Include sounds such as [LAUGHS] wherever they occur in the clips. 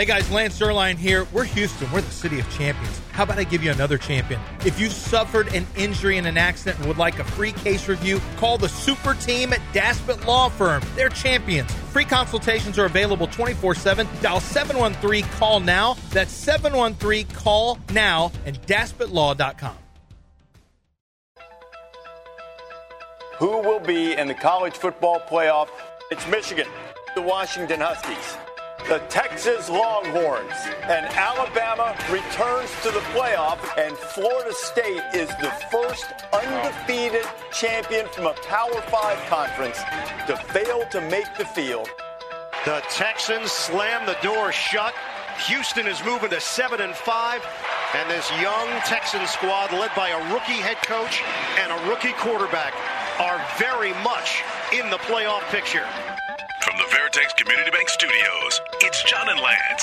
Hey guys, Lance Zierlein here. We're Houston. We're the city of champions. How about I give you another champion? If you've suffered an injury in an accident and would like a free case review, call the super team at Daspit Law Firm. They're champions. Free consultations are available 24 7. Dial 713 Call Now. That's 713 Call Now and DaspitLaw.com. Who will be in the college football playoff? It's Michigan, the Washington Huskies the Texas Longhorns. And Alabama returns to the playoff, and Florida State is the first undefeated champion from a Power Five conference to fail to make the field. The Texans slam the door shut. Houston is moving to seven and five, and this young Texan squad, led by a rookie head coach and a rookie quarterback, are very much in the playoff picture. Veritex Community Bank Studios, it's John and Lance.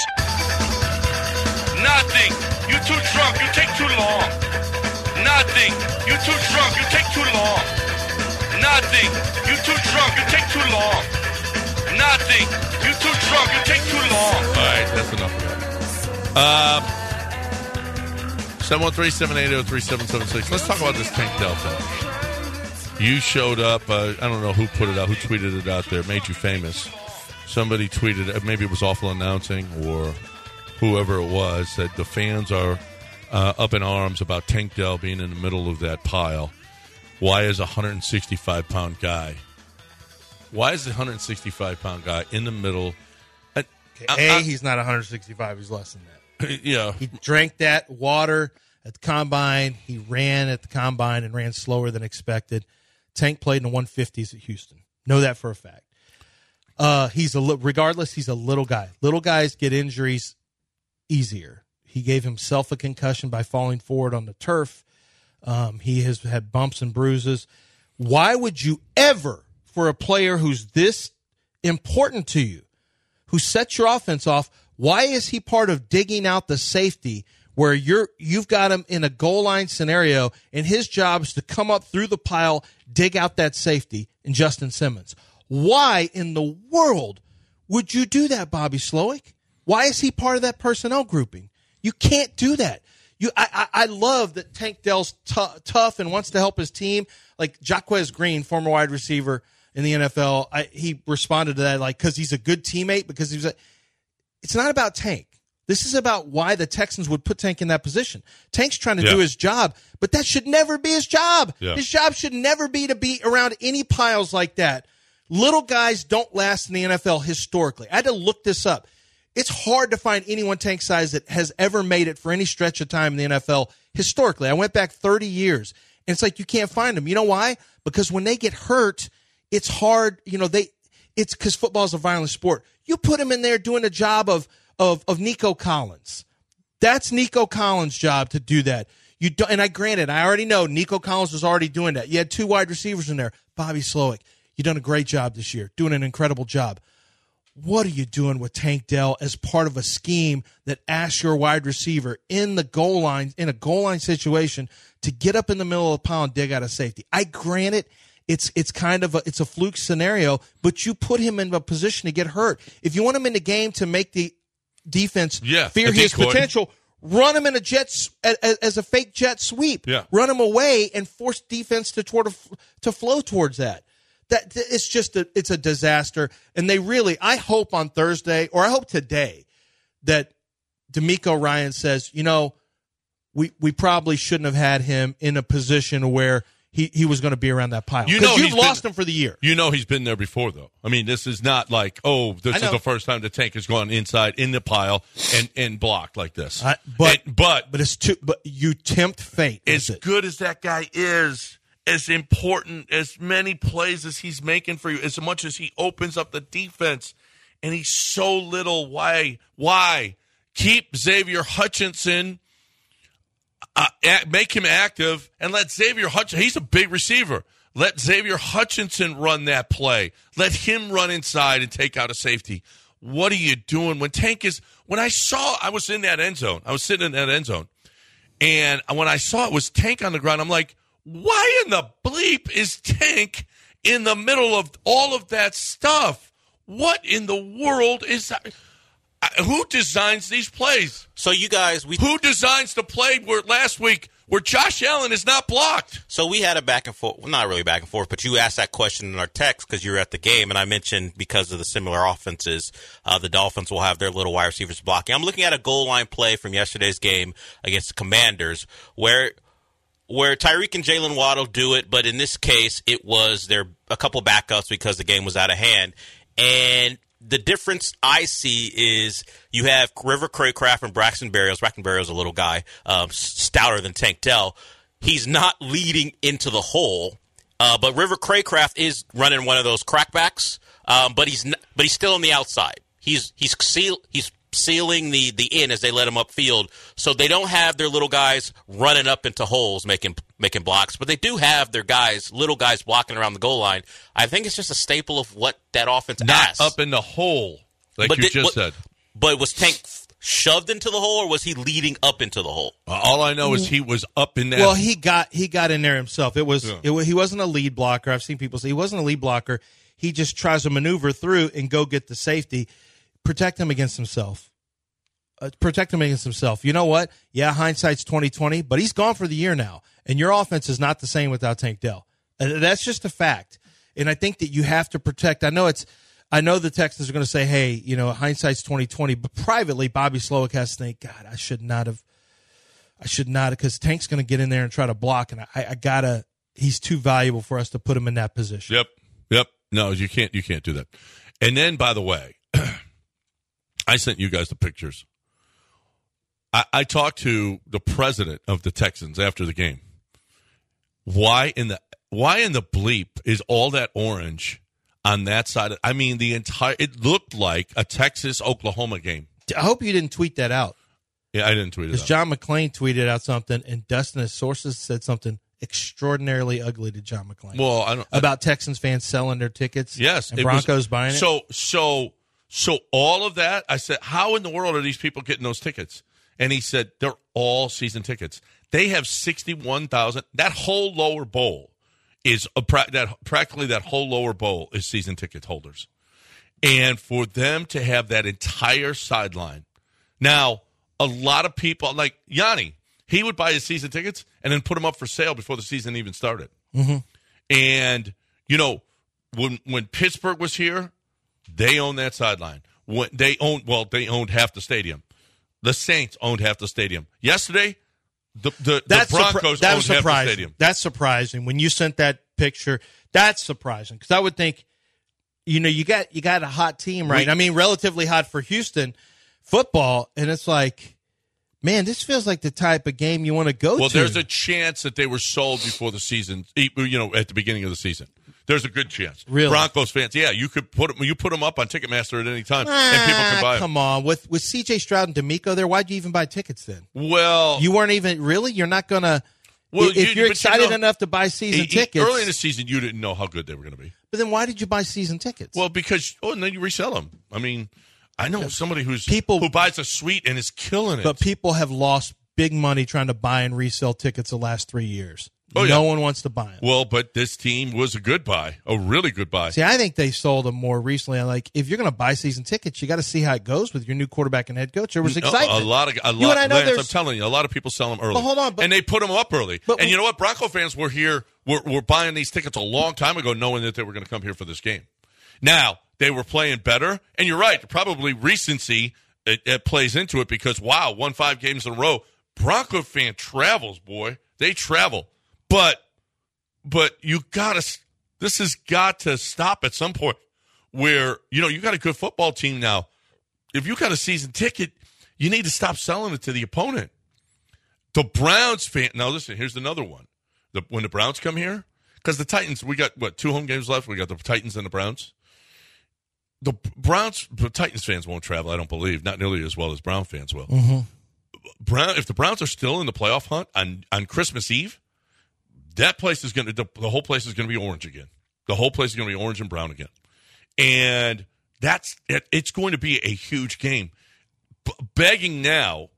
Nothing. You're too drunk. You take too long. Nothing. You're too drunk. You take too long. Nothing. You too drunk. You take too long. Nothing. You too drunk. You take too long. All right, that's enough of that. Um, 713-780-3776. Let's talk about this Tank Delta. You showed up. Uh, I don't know who put it out, who tweeted it out there, made you famous. Somebody tweeted, uh, maybe it was Awful Announcing or whoever it was, that the fans are uh, up in arms about Tank Dell being in the middle of that pile. Why is a 165 pound guy? Why is the 165 pound guy in the middle? Uh, a, I, he's not 165. He's less than that. [LAUGHS] Yeah, he drank that water at the combine. He ran at the combine and ran slower than expected. Tank played in the 150s at Houston. Know that for a fact. Uh, he's a li- regardless. He's a little guy. Little guys get injuries easier. He gave himself a concussion by falling forward on the turf. Um, he has had bumps and bruises. Why would you ever, for a player who's this important to you, who sets your offense off, why is he part of digging out the safety where you're you've got him in a goal line scenario, and his job is to come up through the pile, dig out that safety, and Justin Simmons. Why in the world would you do that, Bobby Slowik? Why is he part of that personnel grouping? You can't do that. You, I, I, I love that Tank Dell's t- tough and wants to help his team. Like Jacquez Green, former wide receiver in the NFL, I, he responded to that like because he's a good teammate. Because he was, a, it's not about Tank. This is about why the Texans would put Tank in that position. Tank's trying to yeah. do his job, but that should never be his job. Yeah. His job should never be to be around any piles like that. Little guys don't last in the NFL historically. I had to look this up. It's hard to find anyone tank size that has ever made it for any stretch of time in the NFL historically. I went back 30 years and it's like you can't find them. You know why? Because when they get hurt, it's hard. You know, they, it's because football is a violent sport. You put them in there doing a job of, of, of Nico Collins. That's Nico Collins' job to do that. You don't, and I granted, I already know Nico Collins was already doing that. You had two wide receivers in there. Bobby Slowik, you've done a great job this year, doing an incredible job. What are you doing with Tank Dell as part of a scheme that asks your wide receiver in the goal line, in a goal line situation, to get up in the middle of the pile and dig out a safety? I grant it. It's it's kind of a it's a fluke scenario, but you put him in a position to get hurt. If you want him in the game to make the defense yeah, fear his potential. Run him in a jet as, as, a fake jet sweep. Yeah. Run him away and force defense to toward to flow towards that. That it's just a it's a disaster. And they really, I hope on Thursday or I hope today that DeMeco Ryans says, you know, we we probably shouldn't have had him in a position where he, he was going to be around that pile. You know, you've lost been, him for the year. You know, he's been there before, though. I mean, this is not like, oh, this is the first time the tank has gone inside in the pile and, and blocked like this. Uh, but and, but but it's too. But you tempt fate. As good as that guy is, as important as many plays as he's making for you, as much as he opens up the defense, and he's so little. Why? Why keep Xavier Hutchinson? uh, make him active and let Xavier Hutchinson, he's a big receiver. Let Xavier Hutchinson run that play. Let him run inside and take out a safety. What are you doing when Tank is? When I saw, I was in that end zone. I was sitting in that end zone. And when I saw it was Tank on the ground, I'm like, why in the bleep is Tank in the middle of all of that stuff? What in the world is that? who designs these plays? So you guys, we Who designs the play where last week where Josh Allen is not blocked? So we had a back and forth, well, not really back and forth, but you asked that question in our text because you were at the game, and I mentioned because of the similar offenses, uh, the Dolphins will have their little wide receivers blocking. I'm looking at a goal line play from yesterday's game against the Commanders where where Tyreek and Jaylen Waddle do it, but in this case, it was there a couple backups because the game was out of hand, and the difference I see is you have River Craycraft and Braxton Berrios. Braxton Berrios a little guy, um, stouter than Tank Dell. He's not leading into the hole, uh, but River Craycraft is running one of those crackbacks. Um, but he's but he's still on the outside. He's he's seal, he's sealing the the in as they let him upfield, so they don't have their little guys running up into holes making making blocks, but they do have their guys, little guys blocking around the goal line. I think it's just a staple of what that offense Not asks. up in the hole, like But you did- just but- said. But was Tank shoved into the hole, or was he leading up into the hole? Uh, All I know is he was up in there. Well, he got he got in there himself. It was it wa- he wasn't a lead blocker. I've seen people say he wasn't a lead blocker. He just tries to maneuver through and go get the safety, protect him against himself. Uh, protect him against himself. You know what? Yeah, hindsight's twenty twenty, but he's gone for the year now, and your offense is not the same without Tank Dell. And that's just a fact. And I think that you have to protect. I know it's. I know the Texans are going to say, "Hey, you know, hindsight's twenty twenty, but privately, Bobby Slowik has to think, God, I should not have I should not because Tank's going to get in there and try to block, and I, I gotta. He's too valuable for us to put him in that position. Yep. Yep. No, you can't. You can't do that. And then, by the way, I sent you guys the pictures. I, I talked to the president of the Texans after the game. Why in the why in the bleep is all that orange on that side? Of, I mean, the entire. It looked like a Texas Oklahoma game. I hope you didn't tweet that out Yeah, I didn't tweet it. because John McClain tweeted out something, and Dustin's sources, said something extraordinarily ugly to John McClain well, I don't. about Texans fans selling their tickets. Yes, and it was- Broncos buying it. So, so, so all of that. I said, how in the world are these people getting those tickets? And he said, they're all season tickets. They have sixty-one thousand. That whole lower bowl is a pra- that practically that whole lower bowl is season ticket holders, and for them to have that entire sideline. Now, a lot of people like Yanni, he would buy his season tickets and then put them up for sale before the season even started. Mm-hmm. And you know, when when Pittsburgh was here, they own that sideline. When they own well, they owned half the stadium. The Saints owned half the stadium. Yesterday, the the, that's the surpri- Broncos that owned was half the surprising. stadium. That's surprising when you sent that picture. That's surprising because I would think, you know, you got you got a hot team, right? We- I mean, relatively hot for Houston football, and it's like, man, this feels like the type of game you want to go Well, to. Well, there's a chance that they were sold before the season. You know, at the beginning of the season, there's a good chance. Really? Broncos fans, yeah, you could put them, you put them up on Ticketmaster at any time, and people can Ah, buy them. Come on, with with C.J. Stroud and DeMeco there, why'd you even buy tickets then? Well, You weren't even really. You're not gonna. Well, if you- you're but you excited know- enough to buy season e- tickets, early in the season, you didn't know how good they were going to be. but then why did you buy season tickets? Well, because oh, and then you resell them. I mean, I know somebody who's People- who buys a suite and is killing it. but people have lost big money trying to buy and resell tickets the last three years. Oh, yeah. no one wants to buy them. well, but this team was a good buy, a really good buy. See, I think they sold them more recently. I'm like, if you're going to buy season tickets, you got to see how it goes with your new quarterback and head coach. There was uh, A- excitement. A, lot of a You and I know Lance, I'm telling you, a lot of people sell them early. But hold on, but- and they put them up early. But- and you know what? Bronco fans were here. Were, were buying these tickets a long time ago, knowing that they were going to come here for this game. Now they were playing better, and you're right. Probably recency it, it plays into it because wow, won five games in a row. Bronco fan travels, boy. They travel, but but you gotta. This has got to stop at some point. Where you know you got a good football team now. If you got a season ticket, you need to stop selling it to the opponent. The Browns fan. Now listen, here's another one. The, when the Browns come here, because the Titans, we got what two home games left. We got the Titans and the Browns. The Browns, the Titans fans won't travel. I don't believe, not nearly as well as Brown fans will. Mm-hmm. Brown, if the Browns are still in the playoff hunt on on Christmas Eve, that place is going to the, whole place is going to be orange again. The whole place is going to be orange and brown again, and that's it, it's going to be a huge game. B- begging now,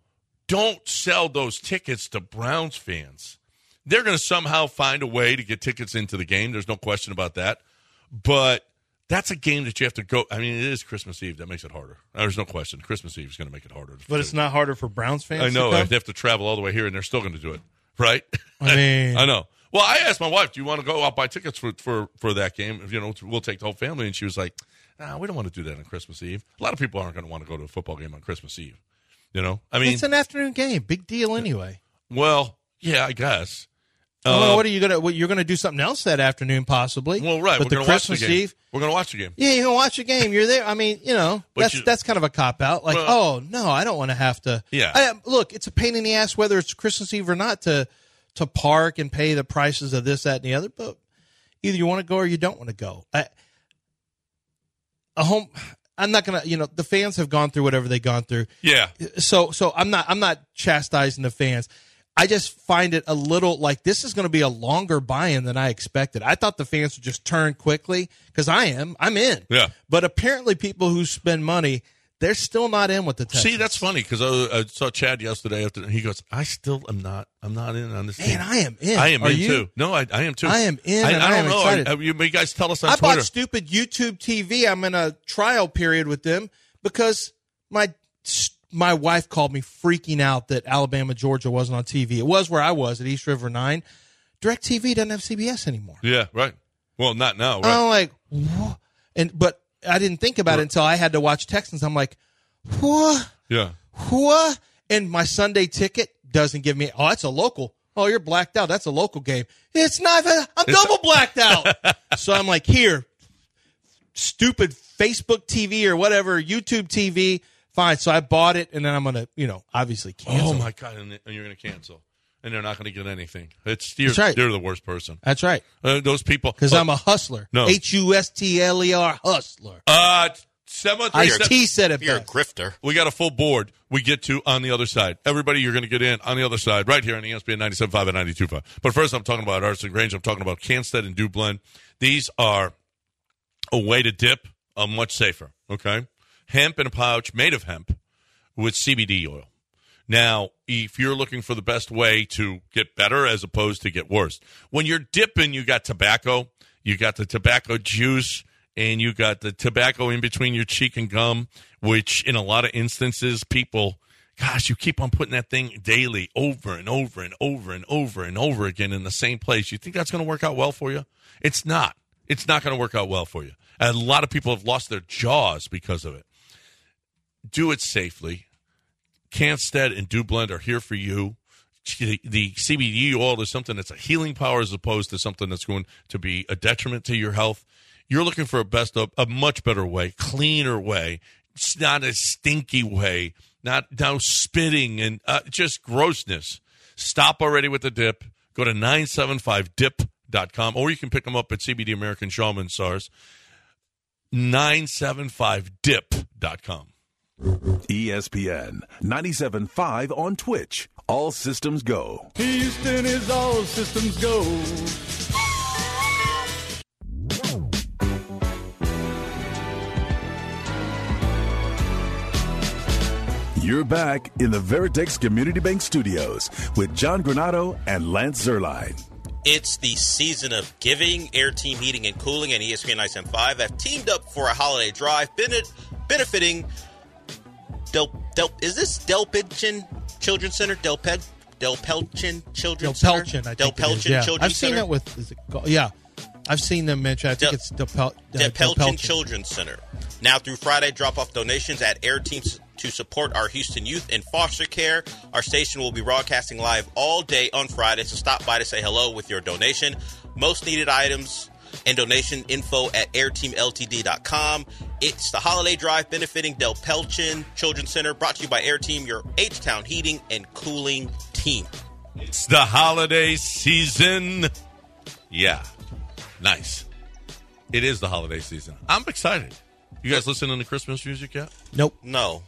don't sell those tickets to Browns fans. They're going to somehow find a way to get tickets into the game. There's no question about that. But That's a game that you have to go. I mean, it is Christmas Eve. That makes it harder. There's no question. Christmas Eve is going to make it harder. But it's not harder for Browns fans. I know To they have to travel all the way here, and they're still going to do it, right? I mean- [LAUGHS] I know. Well, I asked my wife, "Do you want to go out buy tickets for for for that game? You know, we'll take the whole family." And she was like, "Nah, we don't want to do that on Christmas Eve. A lot of people aren't going to want to go to a football game on Christmas Eve. You know, I mean, it's an afternoon game. Big deal anyway. well, yeah, I guess. well, Uh, what are you gonna? What, you're gonna do something else that afternoon, possibly? well, right. But we're the going to watch the Christmas game. Eve. We're going to watch the game. Yeah, you're gonna watch the game. You're there. I mean, you know, But that's you- that's kind of a cop out. Like, Well- oh no, I don't want to have to. Yeah. I, look, it's a pain in the ass whether it's Christmas Eve or not to to park and pay the prices of this, that, and the other. But either you want to go or you don't want to go. I, a home. I'm not gonna. You know, the fans have gone through whatever they've gone through. Yeah, so so I'm not I'm not chastising the fans. I just find it a little like this is going to be a longer buy-in than I expected. I thought the fans would just turn quickly because I am I'm in. Yeah. But apparently, people who spend money they're still not in with the Texans. See, that's funny because I, I saw Chad yesterday after he goes, "I still am not. I'm not in on this team. Man, I am in. I am Are in you? too. No, I, I am too. I am in, I, I I don't am know. excited. I, you, you guys tell us on I Twitter. bought stupid YouTube TV. I'm in a trial period with them because my my wife called me freaking out that Alabama Georgia wasn't on TV. It was where I was at East River Nine. Direct TV doesn't have CBS anymore. yeah, right. Well, not now. Right. I'm like, what? and but I didn't think about it until I had to watch Texans. I'm like, what? yeah. What? And my Sunday ticket doesn't give me. Oh, that's a local. Oh, you're blacked out. That's a local game. It's not. I'm double blacked out. [LAUGHS] so I'm like, here, stupid Facebook TV or whatever, YouTube TV. Fine. So I bought it, and then I'm gonna, you know, obviously cancel. Oh my god! And, and you're going to cancel, and they're not going to get anything. It's you're, That's right. you're the worst person. That's right. Uh, those people. Because I'm a hustler. No. H U S T L E R hustler. uh seven three Ice said it You're a grifter. We got a full board. We get to on the other side. Everybody, you're going to get in on the other side right here on ESPN 97.5 and 92.5. But first, I'm talking about Arts and Grange. I'm talking about Canstead and Dublin. These are a way to dip, A much safer. Okay, hemp in a pouch made of hemp with CBD oil. Now, if you're looking for the best way to get better as opposed to get worse, when you're dipping, you got tobacco, you got the tobacco juice, and you got the tobacco in between your cheek and gum, which in a lot of instances, people, gosh, you keep on putting that thing daily over and over and over and over and over again in the same place. You think that's going to work out well for you? It's not. It's not going to work out well for you. And a lot of people have lost their jaws because of it. Do it safely. Canstead and Dublend are here for you. The, CBD oil is something that's a healing power as opposed to something that's going to be a detriment to your health. You're looking for a best of a much better way, cleaner way. It's not a stinky way, not now spitting and uh, just grossness. Stop already with the dip. Go to 975dip.com or you can pick them up at CBD American Shaman SARS. 975dip.com. ESPN 97.5 on Twitch. All systems go. Houston is all systems go. You're back in the Veritex Community Bank Studios with John Granato and Lance Zierlein. It's the season of giving. Air Team Heating and Cooling and ESPN 975 have teamed up for a holiday drive, benefiting Del, Del. Is this Delpichin Children's Center? Del Ped, Del Pelchin Del Children's Center? Pelchin, I Del think yeah. Children's I've seen Center. it with, is it called- yeah, I've seen them mention. I think Del- it's Del, Pel, uh, Del Del Pelchin Pelchin. Children's Center. Now through Friday, drop off donations at Air Teams to support our Houston youth in foster care. Our station will be broadcasting live all day on Friday, so stop by to say hello with your donation. Most needed items and donation info at airteamltd.com. It's the holiday drive benefiting DePelchin Children's Center, brought to you by Air Team, your H Town heating and cooling team. It's the holiday season. Yeah. Nice. It is the holiday season. I'm excited. You guys listening to Christmas music yet? Nope. No.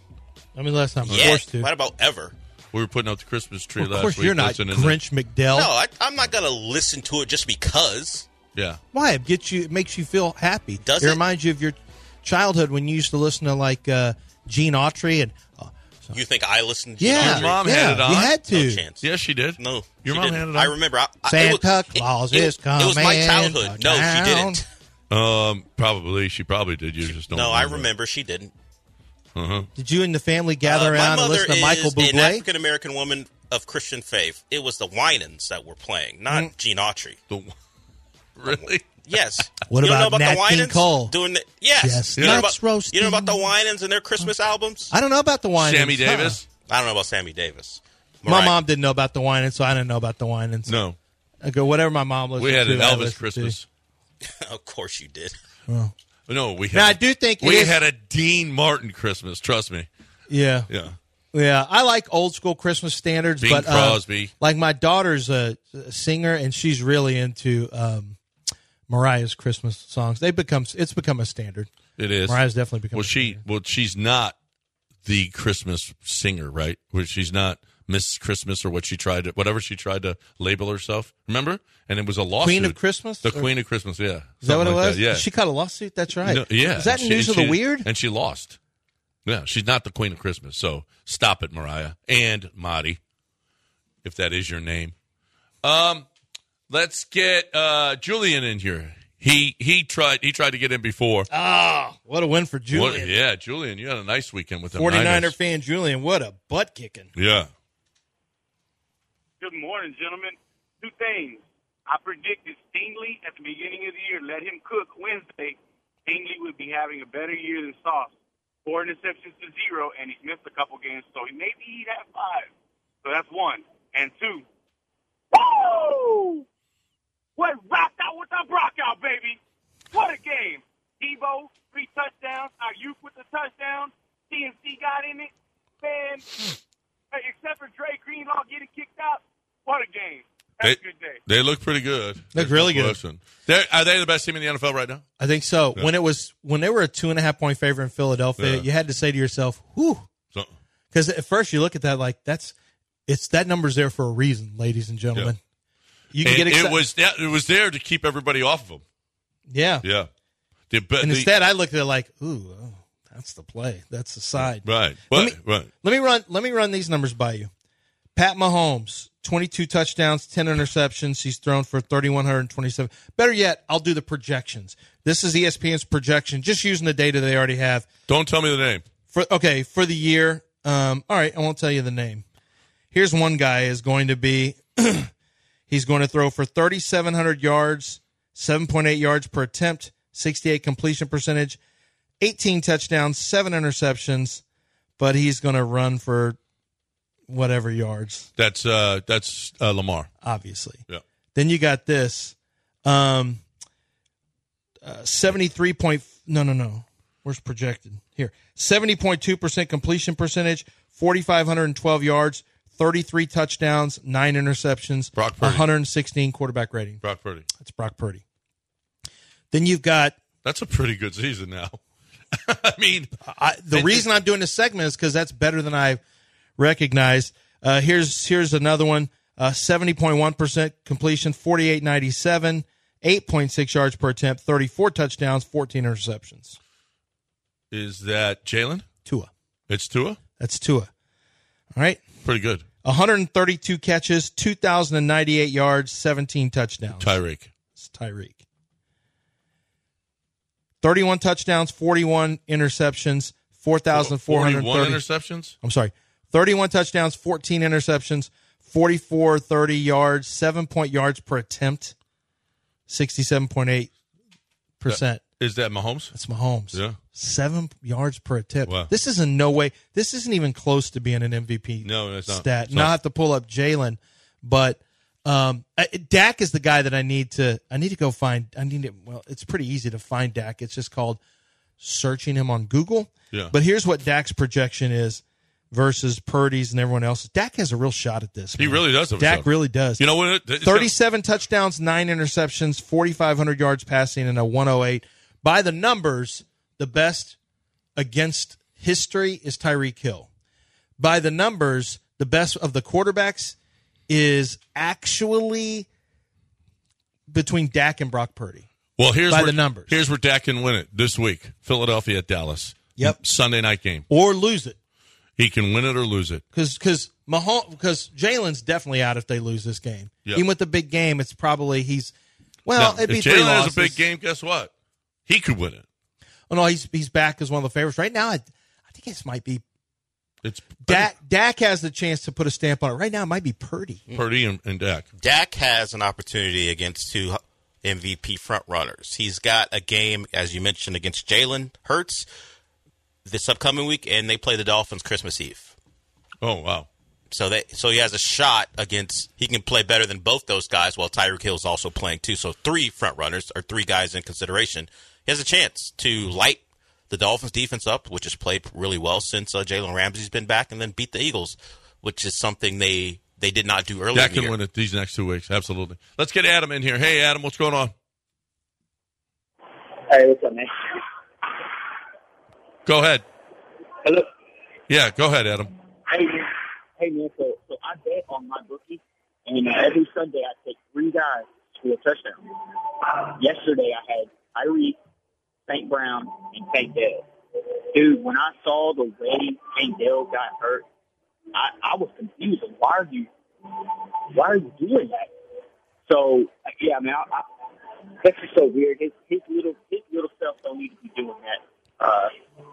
I mean, last time I was Yeah. forced to. What about ever? We were putting out the Christmas tree last time. of last course, week. you're not listening to- Grinch McDell. No, I, I'm not going to listen to it just because. Yeah. Why? It gets you. It makes you feel happy. Does it, it? reminds you of your childhood when you used to listen to like uh, Gene Autry and uh, You think I listened to Gene yeah, Your mom yeah, had it on? you had to. No chance. Yes, she did. No, Your she mom didn't. had it on? I remember. I, I, Santa it was, Claus it, is it, It was my childhood. No, she didn't. Um, probably she probably did. You just don't. No, I remember she didn't. Uh-huh. Did you and the family gather Uh, my around and mother listen to Michael is an Bublé? African American woman of Christian faith. It was the Winans that were playing, not Mm. Gene Autry. The, [LAUGHS] really? Yes. [LAUGHS] What you don't know about about Nat the King Winans Cole? doing the yes? Yes, You, know about, roasting. you know about the Winans and their Christmas albums? I don't know about the wine. Sammy Davis? I don't know about Sammy Davis. My mom didn't know about the wine, so I didn't know about the wine. No. I go whatever my mom listened We had to. an I Elvis Christmas. [LAUGHS] of course you did. To. No, we had. Now I do think we is- had a Dean Martin Christmas. Trust me. Yeah, Yeah. yeah. I like old school Christmas standards, Bing but uh, Crosby. like my daughter's a, a singer, and she's really into um, Mariah's Christmas songs. They become it's become a standard. It is. Mariah's definitely become. Well, a she well, she's not the Christmas singer, right? Where she's not Miss Christmas or what she tried to, whatever she tried to label herself. Remember? And it was a lawsuit. Queen of Christmas? The Or- Queen of Christmas. Yeah. Is that what it like was? that, Yeah. She caught a lawsuit. That's right. No, yeah. Is that She- news of she- the weird? And she lost. Yeah, she's not the Queen of Christmas. So stop it, Mariah and Marty, if that is your name. Um, let's get uh Julian in here. He he tried he tried to get in before. Ah, what a win for What- Julian. yeah, Julian, you had a nice weekend with the 49er Niners. fan Julian. What a butt kicking. Yeah. Good morning, gentlemen. Two things. I predicted Stingley at the beginning of the year. Let him cook Wednesday. Stingley would be having a better year than Sauce. Four interceptions to zero, and he's missed a couple games, so he maybe he'd have five. So that's one. And two. Woo! What rocked out with the Brock out, baby? What a game! Debo, three touchdowns. Aiyuk with the touchdown. CMC got in it. Man, [SIGHS] hey, except for Dre Greenlaw getting kicked out, what a game. Have They, a good day. they look pretty good. Look really good. They're, are they the best team in the NFL right now? I think so. Yeah. When it was when they were a two and a half point favorite in Philadelphia, Yeah. you had to say to yourself, "Whew," because at first you look at that like that's it's that number's there for a reason, ladies and gentlemen. You can and get excited. it was that it was there to keep everybody off of them. yeah. Yeah. The, but And the- instead, I looked at it like, "Ooh, oh, that's the play. That's the side." right, Let right, me- right. Let me run. Let me run these numbers by you. Pat Mahomes, twenty-two touchdowns, ten interceptions. He's thrown for thirty-one hundred twenty-seven. Better yet, I'll do the projections. This is ESPN's projection, just using the data they already have. Don't tell me the name. For okay, for the year. Um, all right, I won't tell you the name. Here's one guy is going to be. [CLEARS THROAT] he's going to throw for thirty-seven hundred yards, seven point eight yards per attempt, sixty-eight completion percentage, eighteen touchdowns, seven interceptions, but he's going to run for whatever yards, That's uh that's uh, Lamar. obviously. Yeah. Then you got this, um, uh, seventy-three point. No, no, no. Where's projected here? Seventy point two percent completion percentage, forty-five hundred and twelve yards, thirty-three touchdowns, nine interceptions, Brock Purdy. one hundred and sixteen quarterback rating. Brock Purdy. That's Brock Purdy. Then you've got That's a pretty good season now. [LAUGHS] I mean, I, the And- reason I'm doing this segment is because that's better than I recognized. Uh, here's here's another one. Uh, 70.1% completion, 48.97, 8.6 yards per attempt, 34 touchdowns, 14 interceptions. is that Jalen? Tua. It's Tua. That's Tua. All right. Pretty good. 132 catches, 2,098 yards, 17 touchdowns. Tyreek. It's Tyreek. 31 touchdowns, 41 interceptions, 4,430. interceptions. I'm sorry, 31 touchdowns, 14 interceptions, 44 30 yards, 7 point yards per attempt, 67.8%. Is that Mahomes? That's Mahomes. Yeah. 7 yards per attempt. Wow. This is in no way, this isn't even close to being an MVP No, it's not. stat. It's not. To pull up Jalen, but um, Dak is the guy that I need to, I need to go find, I need to, well, it's pretty easy to find Dak. It's just called searching him on Google. Yeah. But here's what Dak's projection is versus Purdy's and everyone else. Dak has a real shot at this. He really does have a Dak really does. You know what? It, 37 touchdowns, nine interceptions, 4,500 yards passing, and a 108. By the numbers, the best against history is Tyreek Hill. By the numbers, the best of the quarterbacks is actually between Dak and Brock Purdy. Well, here's by where, the numbers. Here's where Dak can win it this week. Philadelphia at Dallas. Yep. Sunday night game. Or lose it. He can win it or lose it. because because Mahomes because Jalen's definitely out if they lose this game. Yeah. Even with the big game, it's probably he's well. Now, it'd be if Jalen has a big game, guess what? He could win it. Oh no, he's he's back as one of the favorites right now. I, I think this might be It's Dak. Dak has the chance to put a stamp on it right now. It might be Purdy. Mm-hmm. Purdy and, and Dak. Dak has an opportunity against two MVP front runners. He's got a game, as you mentioned, against Jalen Hurts this upcoming week, and they play the Dolphins Christmas Eve. Oh wow. So they so he has a shot against he can play better than both those guys while Tyreek Hill is also playing too. So three front runners or three guys in consideration. He has a chance to light the Dolphins defense up, which has played really well since uh, Jalen Ramsey's been back, and then beat the Eagles, which is something they they did not do earlier. Dak in the can year. win it these next two weeks. Absolutely. Let's get Adam in here. Hey, Adam, what's going on? Hey, what's up, man? Go ahead. Hello. Yeah, go ahead, Adam. Hey, man. Hey, man. So, so I bet on my bookie, and uh, every Sunday I take three guys to a touchdown. Yesterday I had Tyreek, St. Brown, and Tank Dell. Dude, when I saw the way Tank Dell got hurt, I, I was confused. Why are you, why are you doing that? So, yeah, man, I, I, that's just so weird. His, his little, his little stuff don't need to be doing that. Uh,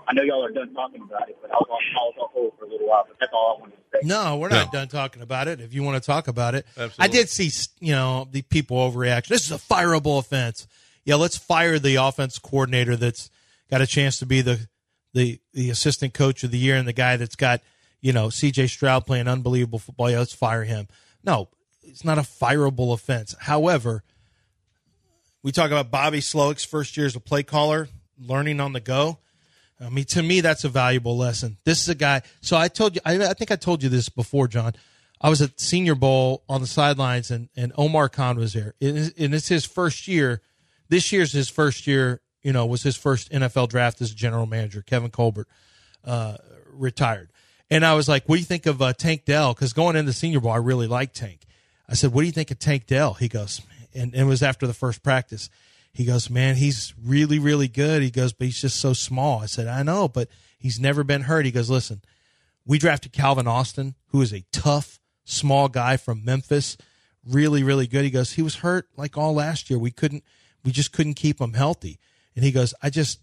I know y'all are done talking about it, but I was on, I was on hold for a little while. But that's all I wanted to say. No, we're not done talking about it. If you want to talk about it, I did see you know the people overreaction. This is a fireable offense. Yeah, let's fire the offense coordinator that's got a chance to be the the the assistant coach of the year and the guy that's got you know C.J. Stroud playing unbelievable football. Yeah, let's fire him. No, it's not a fireable offense. However, we talk about Bobby Slowik's first year as a play caller, learning on the go. I mean, to me, that's a valuable lesson. This is a guy. So I told you, I, I think I told you this before, John. I was at Senior Bowl on the sidelines, and, and Omar Khan was there. And it's, and it's his first year. This year's his first year. You know, was his first NFL draft as general manager. Kevin Colbert uh, retired, and I was like, "What do you think of uh, Tank Dell?" Because going into Senior Bowl, I really liked Tank. I said, "What do you think of Tank Dell?" He goes, and, and it was after the first practice. He goes, man, he's really, really good. He goes, but he's just so small. I said, I know, but he's never been hurt. He goes, listen, we drafted Calvin Austin, who is a tough, small guy from Memphis, really, really good. He goes, he was hurt like all last year. We couldn't, we just couldn't keep him healthy. And he goes, I just,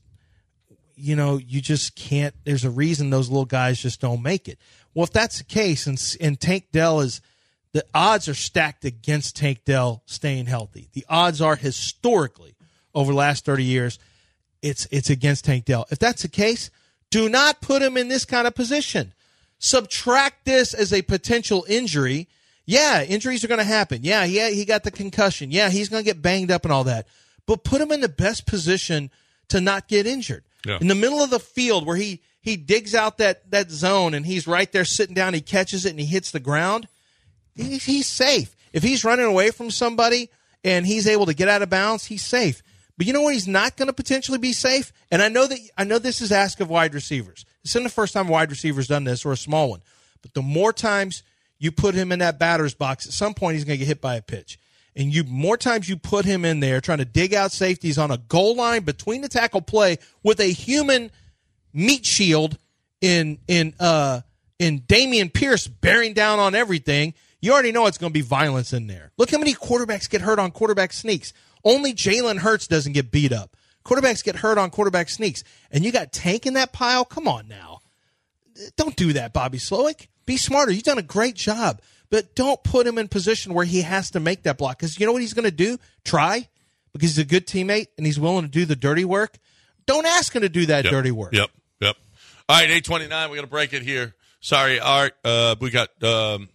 you know, you just can't. There's a reason those little guys just don't make it. Well, if that's the case, and and Tank Dell is, the odds are stacked against Tank Dell staying healthy. The odds are historically over the last 30 years, it's it's against Tank Dell. If that's the case, do not put him in this kind of position. Subtract this as a potential injury. Yeah, injuries are going to happen. Yeah, he he got the concussion. Yeah, he's going to get banged up and all that. But put him in the best position to not get injured. Yeah. In the middle of the field where he he digs out that that zone and he's right there sitting down, he catches it and he hits the ground. He, he's safe. If he's running away from somebody and he's able to get out of bounds, he's safe. But you know where he's not going to potentially be safe? And I know that I know this is ask of wide receivers. This isn't the first time a wide receiver's done this or a small one. But the more times you put him in that batter's box, at some point he's going to get hit by a pitch. And you more times you put him in there trying to dig out safeties on a goal line between the tackle play with a human meat shield in in uh in Dameon Pierce bearing down on everything, you already know it's going to be violence in there. Look how many quarterbacks get hurt on quarterback sneaks. Only Jalen Hurts doesn't get beat up. Quarterbacks get hurt on quarterback sneaks, and you got Tank in that pile. Come on now, don't do that, Bobby Slowick. Be smarter. You've done a great job, but don't put him in position where he has to make that block. Because you know what he's going to do? Try because he's a good teammate and he's willing to do the dirty work. Don't ask him to do that Yep. dirty work. Yep. Yep. All right, eight twenty nine. We're gonna break it here. Sorry, Art. Uh, we got um,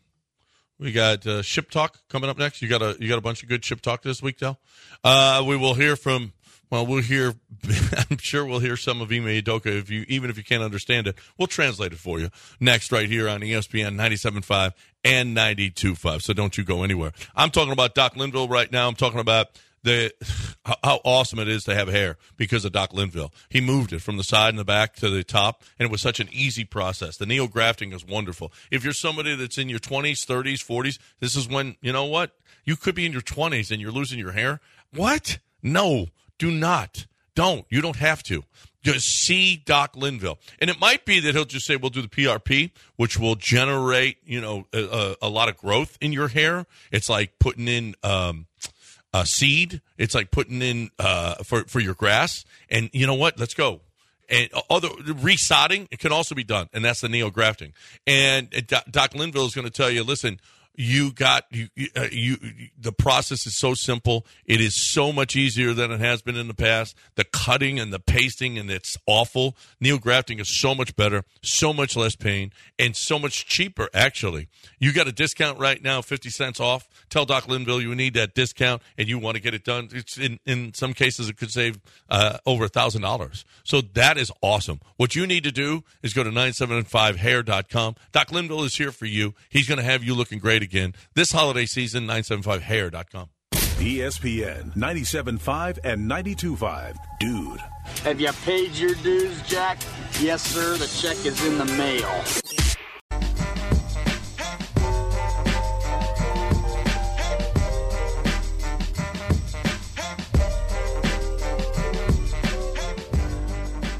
we got uh, ship talk coming up next. You got a you got a bunch of good ship talk this week, Del. Uh, we will hear from. Well, we'll hear. [LAUGHS] I'm sure we'll hear some of Ime Udoka. If you even if you can't understand it, we'll translate it for you next, right here on ESPN 97.5 and 92.5. So don't you go anywhere. I'm talking about Doc Linville right now. I'm talking about the [SIGHS] how how awesome it is to have hair because of Doc Linville. He moved it from the side and the back to the top, and it was such an easy process. The neo grafting is wonderful. If you're somebody that's in your 20s, 30s, 40s, this is when you know what you could be in your 20s and you're losing your hair. What? No, do not. Don't. You don't have to. Just see Doc Linville, and it might be that he'll just say, "We'll do the PRP," which will generate, you know, a, a, a lot of growth in your hair. It's like putting in. Um, uh, seed. It's like putting in uh, for for your grass. And you know what? Let's go. And other resodding it can also be done, and that's the neo grafting. And uh, Doc Linville is going to tell you, listen, you got you, uh, you the process is so simple. It is so much easier than it has been in the past. The cutting and the pasting and it's awful. Neografting is so much better so much less pain and so much cheaper actually. You got a discount right now 50 cents off. Tell doc linville you need that discount and you want to get it done. It's in, in some cases it could save uh, over a thousand dollars. So that is awesome. What you need to do is go to 975hair.com doc linville is here for you. He's going to have you looking great again this holiday season 975hair.com ESPN 97.5 and 92.5. Dude. Have you paid your dues, Jack? Yes, sir. The check is in the mail.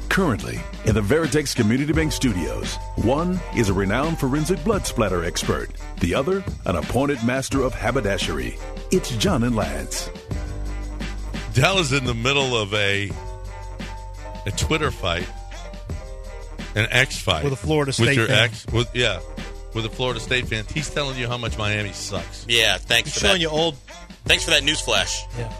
Currently, in the Veritex Community Bank Studios, one is a renowned forensic blood splatter expert, the other, an appointed master of haberdashery. It's John and Lance. Dell is in the middle of a a Twitter fight, an X fight With a Florida with State your fan. ex, with yeah, with a Florida State fan. He's telling you how much Miami sucks. Yeah, thanks He's for showing that. you old. Thanks for that news flash. Yeah.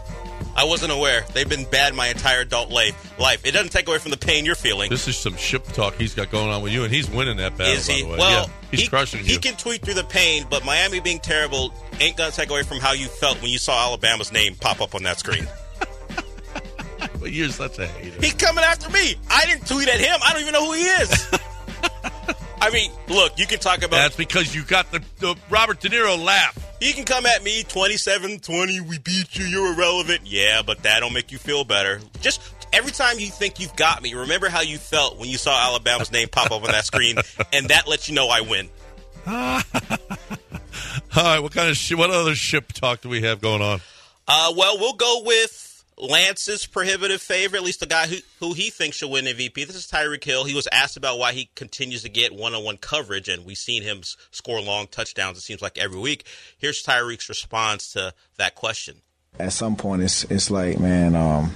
I wasn't aware. They've been bad my entire adult life. Life. It doesn't take away from the pain you're feeling. This is some ship talk he's got going on with you, and he's winning that battle. Is he? By the way. Well, yeah, he's he, crushing you. he can tweet through the pain, but Miami being terrible ain't gonna take away from how you felt when you saw Alabama's name pop up on that screen. [LAUGHS] But you're such a hater. He's coming after me. I didn't tweet at him. I don't even know who he is. [LAUGHS] I mean, look, you can talk about. That's because you got the, the Robert De Niro laugh. You can come at me 27 20, we beat you, you're irrelevant. Yeah, but that don't make you feel better. Just every time you think you've got me, remember how you felt when you saw Alabama's name pop up on that screen, [LAUGHS] and that lets you know I win. [LAUGHS] All right, what kind of shi what other ship talk do we have going on? Uh, well, we'll go with Lance's prohibitive favorite, at least the guy who, who he thinks should win MVP. This is Tyreek Hill. He was asked about why he continues to get one on one coverage, and we've seen him score long touchdowns, it seems like every week. Here's Tyreek's response to that question. at some point it's it's like man um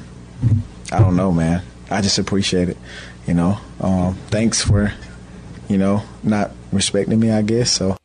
i don't know man i just appreciate it you know um thanks for you know not respecting me i guess so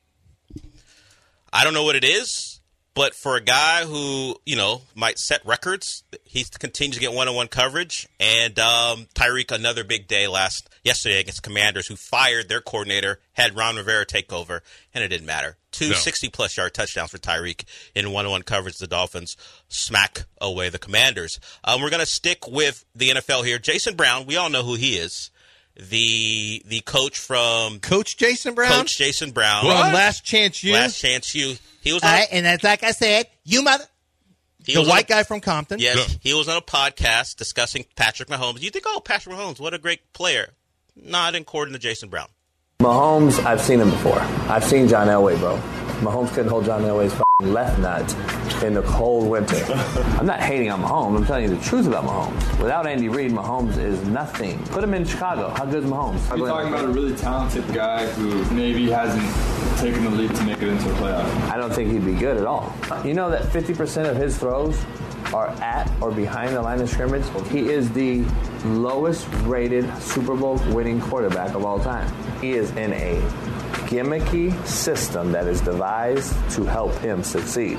I don't know what it is, but for a guy who you know might set records, he continues to get one-on-one coverage. And um, Tyreek, another big day last yesterday against Commanders, who fired their coordinator, had Ron Rivera take over, and it didn't matter. Two No. 60-plus yard touchdowns for Tyreek in one-on-one coverage. The Dolphins smack away the Commanders. Um, we're going to stick with the NFL here. Jason Brown, we all know who he is. The the coach from Coach Jason Brown? Coach Jason Brown. From Last Chance you. Last Chance You. He was All on a- and that's like I said, you mother. He the was white a- guy from Compton. Yes, he was on a podcast discussing Patrick Mahomes. You think, oh, Patrick Mahomes, what a great player. Not according to Jason Brown. Mahomes, I've seen him before. I've seen John Elway, bro. Mahomes couldn't hold John Elway's f***ing left nut in the cold winter. I'm not hating on Mahomes. I'm telling you the truth about Mahomes. Without Andy Reid, Mahomes is nothing. Put him in Chicago. How good is Mahomes? You're talking about a really talented guy who maybe hasn't taken the leap to make it into a playoff. I don't think he'd be good at all. You know that 50% of his throws are at or behind the line of scrimmage? He is the lowest rated Super Bowl winning quarterback of all time. He is in a gimmicky system that is devised to help him succeed.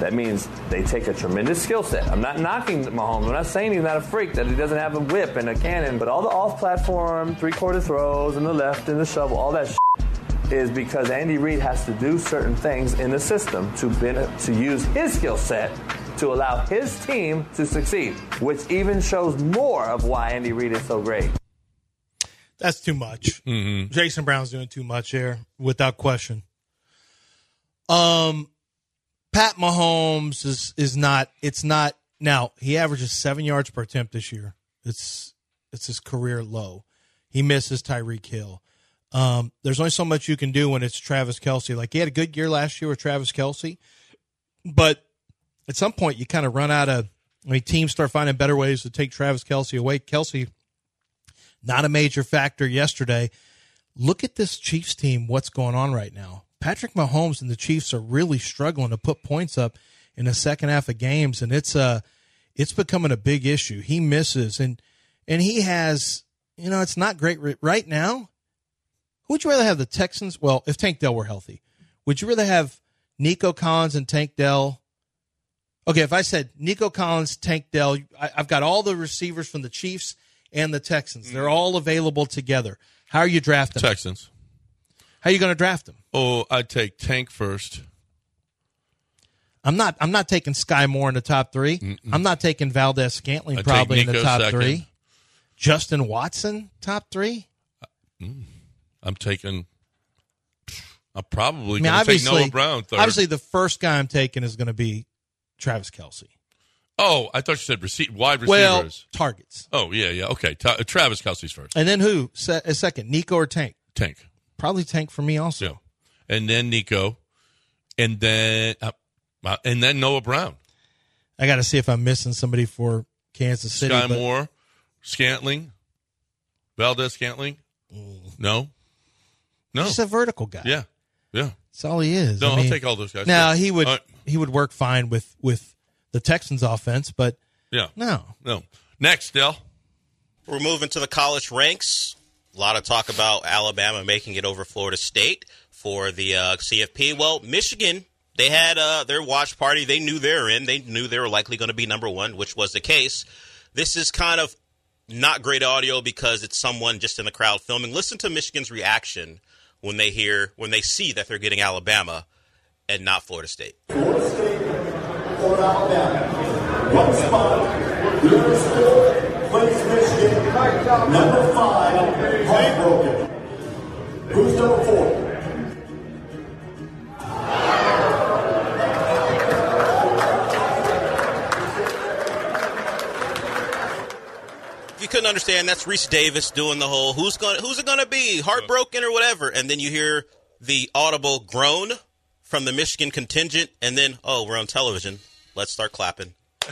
That means they take a tremendous skill set. I'm not knocking Mahomes. I'm not saying he's not a freak, that he doesn't have a whip and a cannon, but all the off platform, three quarter throws, and the left and the shovel, all that is because Andy Reid has to do certain things in the system to ben- to use his skill set to allow his team to succeed, which even shows more of why Andy Reid is so great. That's too much. Mm-hmm. Jason Brown's doing too much here, without question. Um, Pat Mahomes is is not. It's not now. He averages seven yards per attempt this year. It's it's his career low. He misses Tyreek Hill. Um, there's only so much you can do when it's Travis Kelce. Like he had a good year last year with Travis Kelce, but at some point you kind of run out of. I mean, teams start finding better ways to take Travis Kelce away. Kelce not a major factor yesterday. Look at this Chiefs team, what's going on right now. Patrick Mahomes and the Chiefs are really struggling to put points up. in the second half of games, and it's uh it's becoming a big issue. He misses, and and he has, you know, it's not great ri- right now. Who would you rather have the Texans? Well, if Tank Dell were healthy, would you rather have Nico Collins and Tank Dell? Okay, if I said Nico Collins, Tank Dell, I, I've got all the receivers from the Chiefs and the Texans. They're all available together. How are you drafting? them? Texans. How are you going to draft them? Oh, I'd take Tank first. I'm not. I'm not taking Sky Moore in the top 3 i I'm not taking Valdes-Scantling I'd probably in the top second. three. Justin Watson top three. Uh, mm. I'm taking. I'm probably I mean, going to take Noah Brown third. obviously the first guy I'm taking is going to be Travis Kelce. oh, I thought you said wide receivers. Well, targets. oh yeah, yeah. Okay, Ta- Travis Kelce's first. And then who? Se- a second, Nico or Tank? Tank. Probably Tank for me also. Yeah. And then Nico, and then uh, uh, and then Noah Brown, I got to see if I'm missing somebody for Kansas City. Sky but Moore, Scantling, Valdes-Scantling. No, no. He's a vertical guy. Yeah, yeah. That's all he is. No, I I'll mean, take all those guys. Now Yeah. he would All right. he would work fine with with the Texans offense, but Yeah. no. No. Next, Dell. We're moving to the college ranks. A lot of talk about Alabama making it over Florida State for the uh, CFP. Well, Michigan, they had uh, their watch party. They knew they were in. They knew they were likely going to be number one, which was the case. This is kind of not great audio because it's someone just in the crowd filming. Listen to Michigan's reaction when they hear, when they see that they're getting Alabama and not Florida State. Florida State, Florida, Alabama. One spot, Louis School, plays Michigan. Number five, heartbroken. Who's number four? You couldn't understand, that's Rece Davis doing the whole "Who's going? Who's it going to be? Heartbroken or whatever?" And then you hear the audible groan from the Michigan contingent, and then oh, we're on television. Let's start clapping. [LAUGHS]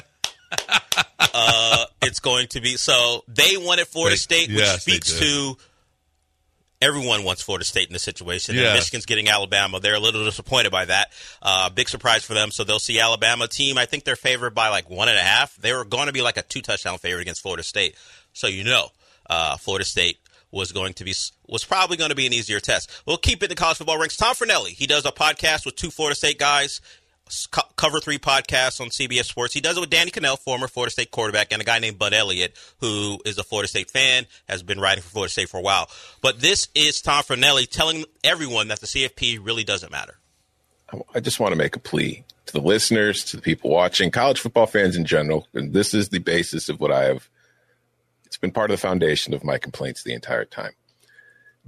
uh, it's going to be so they wanted Florida They- State, which yes, speaks to everyone wants Florida State in this situation. Yes. And Michigan's getting Alabama. They're a little disappointed by that. Uh, big surprise for them. So they'll see Alabama team. I think they're favored by like one and a half. They were going to be like a two touchdown favorite against Florida State. So you know, uh, Florida State was going to be was probably going to be an easier test. We'll keep it in the college football ranks. Tom Fornelli, he does a podcast with two Florida State guys. co- Cover three podcasts on CBS Sports. He does it with Danny Kanell, former Florida State quarterback, and a guy named Bud Elliott, who is a Florida State fan, has been writing for Florida State for a while. But this is Tom Fornelli telling everyone that the CFP really doesn't matter. I just want to make a plea to the listeners, to the people watching, college football fans in general. And this is the basis of what I have. It's been part of the foundation of my complaints the entire time.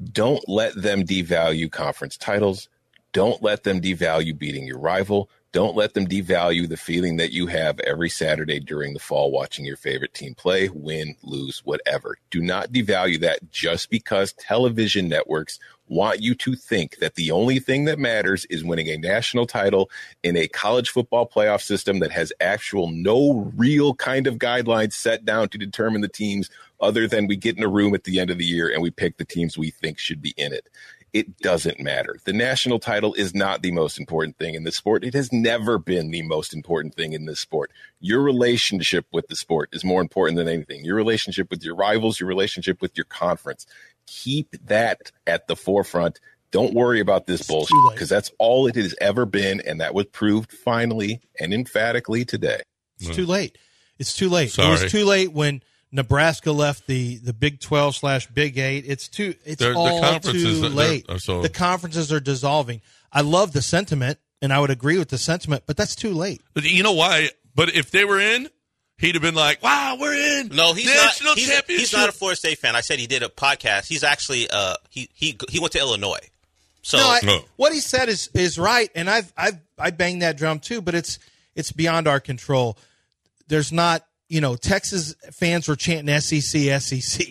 Don't let them devalue conference titles. Don't let them devalue beating your rival. Don't let them devalue the feeling that you have every Saturday during the fall watching your favorite team play, win, lose, whatever. Do not devalue that just because television networks want you to think that the only thing that matters is winning a national title in a college football playoff system that has actual no real kind of guidelines set down to determine the teams other than we get in a room at the end of the year and we pick the teams we think should be in it. It doesn't matter. The national title is not the most important thing in this sport. It has never been the most important thing in this sport. Your relationship with the sport is more important than anything. Your relationship with your rivals, your relationship with your conference. Keep that at the forefront. Don't worry about this bullshit because that's all it has ever been. And that was proved finally and emphatically today. It's too late. It's too late. It was too late when Nebraska left the, the Big Twelve slash Big Eight. It's too. It's They're- the all conferences, too they're- late. are so- the conferences are dissolving. I love the sentiment, and I would agree with the sentiment, but that's too late. But you know why? But if they were in, he'd have been like, "Wow, we're in." No, he's national not. He's, championship. he's not a Florida State fan. I said he did a podcast. He's actually uh he he he went to Illinois. So no, I, what he said is is right, and I've I've I banged that drum too, but it's it's beyond our control. There's not, you know, Texas fans were chanting SEC SEC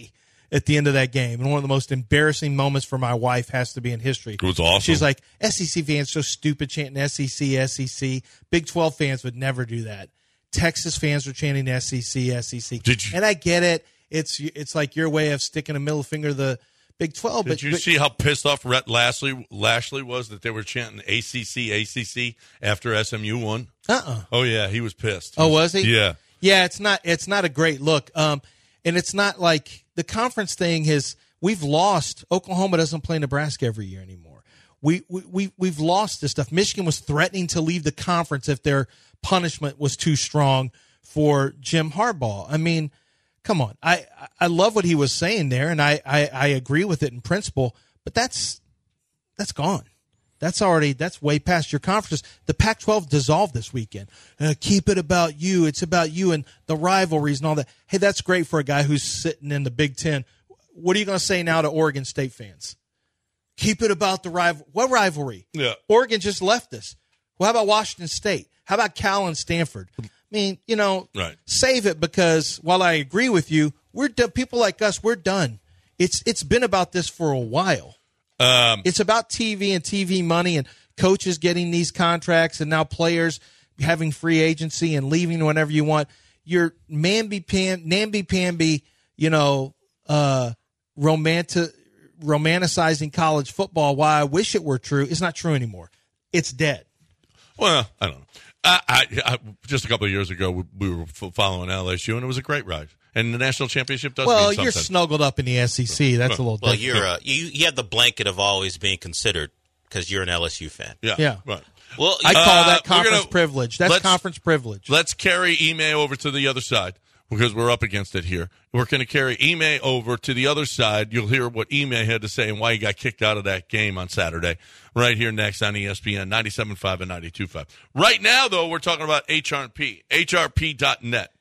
at the end of that game, and one of the most embarrassing moments for my wife has to be in history. It was awesome. She's like, SEC fans so stupid chanting SEC SEC. Big Twelve fans would never do that. Texas fans are chanting SEC SEC. Did you- And I get it. It's it's like your way of sticking a middle finger to the Big Twelve. Did but, you but- see how pissed off Rhett Lashley, Lashley was that they were chanting ACC, ACC after SMU won? Uh-uh. Oh yeah, he was pissed. Oh, was he? Yeah. Yeah, it's not it's not a great look. Um and it's not like the conference thing has we've lost Oklahoma doesn't play Nebraska every year anymore. We we, we we've lost this stuff. Michigan was threatening to leave the conference if their punishment was too strong for Jim Harbaugh. I mean, come on. I I love what he was saying there and I I, I agree with it in principle, but that's that's gone. That's already that's way past your conferences. The Pac-12 dissolved this weekend. Uh, keep it about you. It's about you and the rivalries and all that. Hey, that's great for a guy who's sitting in the Big Ten. What are you going to say now to Oregon State fans? Keep it about the rival. What rivalry? Yeah. Oregon just left us. Well, how about Washington State? How about Cal and Stanford? I mean, you know, Right. save it because while I agree with you, we're done. People like us, we're done. It's it's been about this for a while. Um, It's about TV and TV money and coaches getting these contracts and now players having free agency and leaving whenever you want. You're mamby pam namby pamby, you know, uh romantic romanticizing college football. Why I wish it were true. It's not true anymore. It's dead. Well, I don't know. I, I, I just a couple of years ago, we, we were following LSU, and it was a great ride. And the national championship does. well, mean you're snuggled up in the SEC. That's a little Well, different. you're uh, you you have the blanket of always being considered because you're an LSU fan. Yeah, Yeah. right. Well, I call Uh, that conference gonna- privilege. That's conference privilege. Let's carry Ime over to the other side because we're up against it here. We're going to carry Ime over to the other side. You'll hear what Ime had to say and why he got kicked out of that game on Saturday. Right here next on ESPN 97.5 and 92.5. Right now, though, we're talking about HRP, HRP.net.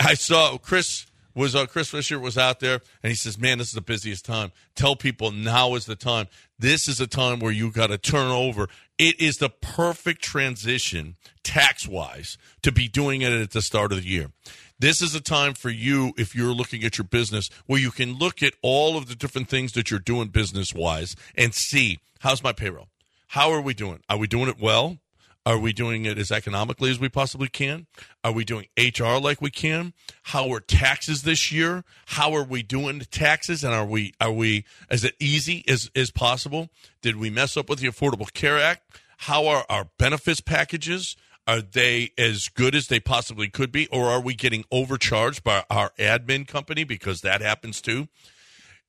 I saw Chris was uh, Chris Fisher was out there and he says, "Man, this is the busiest time. Tell people now is the time. This is a time where you got to turn over. It is the perfect transition tax wise to be doing it at the start of the year." This is a time for you, if you're looking at your business, where you can look at all of the different things that you're doing business wise and see how's my payroll? How are we doing? Are we doing it well? Are we doing it as economically as we possibly can? Are we doing HR like we can? How are taxes this year? How are we doing the taxes? And are we are we as easy as as possible? Did we mess up with the Affordable Care Act? How are our benefits packages? Are they as good as they possibly could be, or are we getting overcharged by our admin company because that happens too?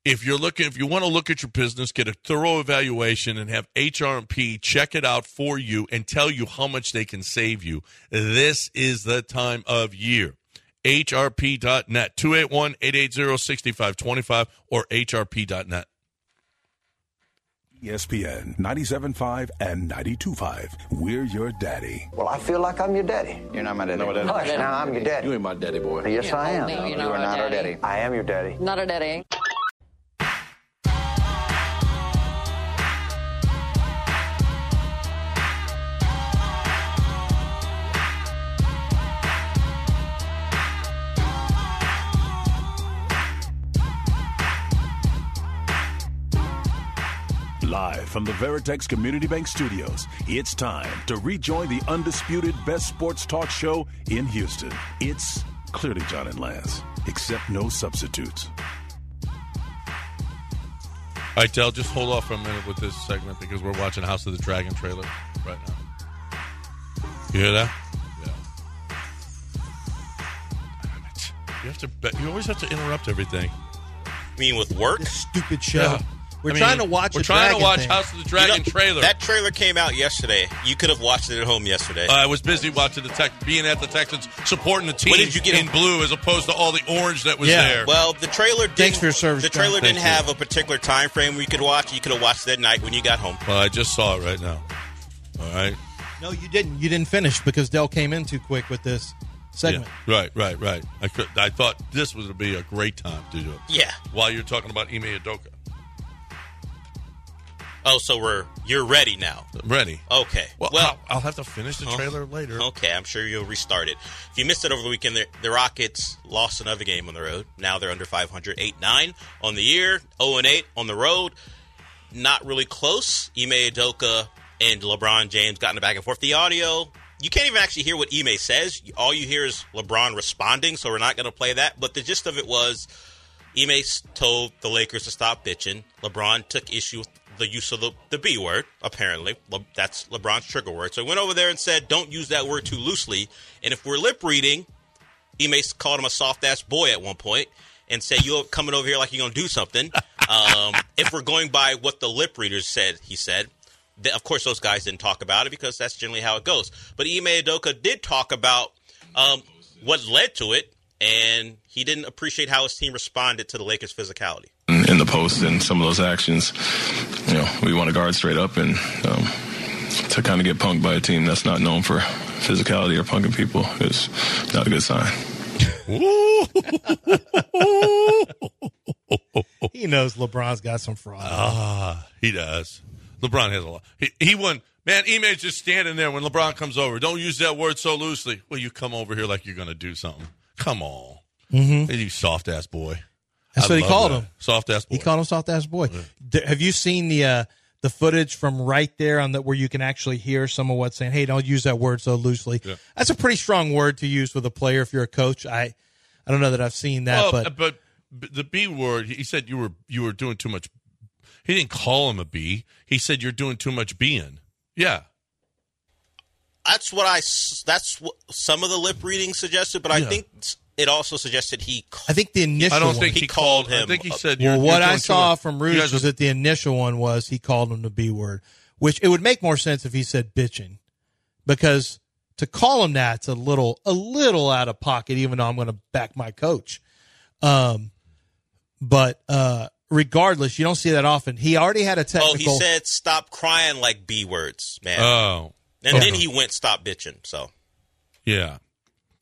if you're looking if you want to look at your business get a thorough evaluation and have hrp check it out for you and tell you how much they can save you. This is the time of year. Hrp.net 281-880-6525 or hrp.net ESPN 97.5 and 92.5. We're your daddy. Well, I feel like I'm your daddy. You're not my daddy. No, daddy. Hush, now I'm your daddy. You ain't my daddy boy. Yes, I am. No, you are not our daddy. I am your daddy. Not our daddy. Live from the Veritex Community Bank Studios, it's time to rejoin the undisputed best sports talk show in Houston. It's clearly John and Lance, except no substitutes. all right dell just hold off for a minute with this segment because we're watching house of the dragon trailer right now you hear that yeah Damn it. you have to you always have to interrupt everything I mean, with work? stupid show. Yeah. We're I mean, trying to watch. we're a trying to watch thing. House of the Dragon You know, trailer. That trailer came out yesterday. You could have watched it at home yesterday. I was busy watching the tech, being at the Texans, supporting the team What did you get in blue as opposed to all the orange that was Yeah. there. Well, the trailer didn't. Thanks for your service, The trailer Thank didn't you. have a particular time frame where you could watch. it. You could have watched it that night when you got home. Well, I just saw it right now. All right. No, you didn't. You didn't finish because Dell came in too quick with this segment. Yeah. Right, right, right. I could. I thought this was going to be a great time to do it. Yeah. While you're talking about Ime Udoka. Oh, so we're you're ready now. Ready. Okay. Well, I'll, I'll have to finish the Oh. trailer later. Okay, I'm sure you'll restart it. If you missed it over the weekend, the, the Rockets lost another game on the road. Now they're under 500, 8 9 on the year, 0 and 8 on the road. Not really close. Ime Udoka and LeBron James got in the back and forth. The audio, you can't even actually hear what Ime says. All you hear is LeBron responding, so we're not going to play that. But the gist of it was Ime told the Lakers to stop bitching. LeBron took issue with the use of the, the B word, apparently. Le- that's LeBron's trigger word. So he went over there and said, don't use that word too loosely. And if we're lip reading, Ime called him a soft ass boy at one point and said, You're coming over here like you're going to do something. [LAUGHS] Um, if we're going by what the lip readers said, he said, th- of course, those guys didn't talk about it because that's generally how it goes. But Ime Udoka did talk about um, what led to it, and he didn't appreciate how his team responded to the Lakers' physicality. In the post and some of those actions. You know, we want to guard straight up and um, to kind of get punked by a team that's not known for physicality or punking people is not a good sign. [LAUGHS] he knows LeBron's got some fraud. Ah, he does. LeBron has a lot. He, he won. Man, Ime's just standing there when LeBron comes over. Don't use that word so loosely. Well, you come over here like you're going to do something. Come on. Mhm. You soft ass boy. That's I what he called that. him. Soft ass boy. He called him soft ass boy. D- Have you seen the uh, the footage from right there on that where you can actually hear some of what's saying? Hey, don't use that word so loosely. That's a pretty strong word to use with a player if you're a coach. I I don't know that I've seen that, well, but but but the B word. He said you were you were doing too much. He didn't call him a B. He said you're doing too much being. Yeah. That's what I. That's what some of the lip reading suggested, but I think s- it also suggested he. Called, I think the initial. I don't one- think he, called him. I think he said. well, what I saw much- from you Rouge was are- that the initial one was he called him the B word, which it would make more sense if he said bitching, because to call him that's a little a little out of pocket. Even though I'm going to back my coach, um, but uh, regardless, you don't see that often. He already had a technical. Oh, he said stop crying like B words, man. Oh. and Okay. then he went stop bitching. So Yeah.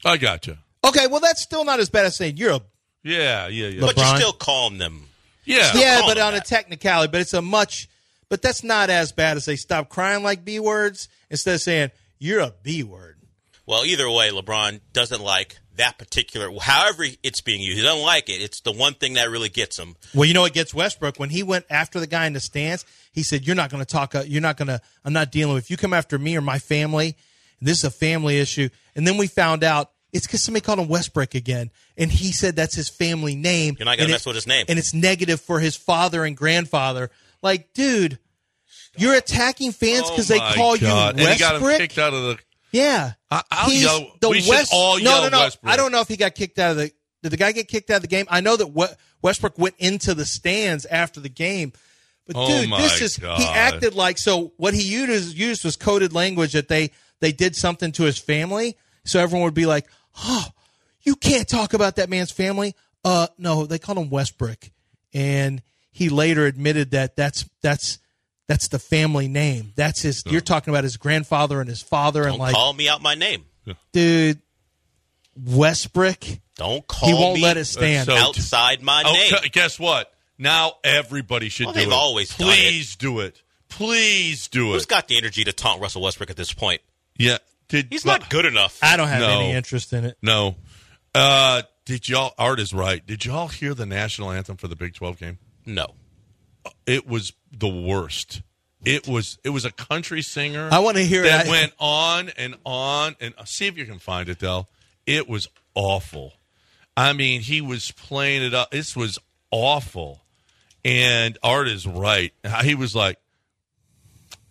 I got you. Okay, well that's still not as bad as saying you're a Yeah, yeah, yeah. but you LeBron. still calm them. Yeah. yeah, but him on a technicality, but it's a much, but that's not as bad as they stop crying like B words instead of saying you're a B word. Well, either way, LeBron doesn't like that particular. However, it's being used, he doesn't like it. It's the one thing that really gets him. Well, you know what gets Westbrook when he went after the guy in the stands. He said, "You're not going to talk. Uh, you're not going to. I'm not dealing with. If you come after me or my family, this is a family issue." And then we found out it's because somebody called him Westbrook again, and he said that's his family name. You're not gonna and mess with his name. and it's negative for his father and grandfather. Like, dude, you're attacking fans because Oh they call God. you And he got him Westbrook. kicked out of the. Yeah. I- I'll He's yell- the we should West, all no, yell no, no. Westbrook. I don't know if he got kicked out of the. Did the guy get kicked out of the game? I know that Westbrook went into the stands after the game. But Oh dude, this is God. he acted like so. What he used used was coded language that they they did something to his family, so everyone would be like, "Oh, you can't talk about that man's family." Uh, no, they called him Westbrook, and he later admitted that that's that's that's the family name. That's his. You're talking about his grandfather and his father, and Don't like, call me out my name. dude, Westbrook. Don't call He won't me let it stand. So- outside my Oh, name. guess what? Now everybody should Well, do they've it. always done it. Please do it. Please do Who's it. got the energy to taunt Russell Westbrook at this point? Yeah. Did He's not good enough. I don't have No. any interest in it. No. Uh, did y'all? Art is right. Did y'all hear the national anthem for the Big Twelve game? No. It was the worst. It was. It was a country singer. I wanna hear that it. Went on and on and see if you can find it. Del. It was awful. I mean, he was playing it up. This was awful. And Art is right. He was like,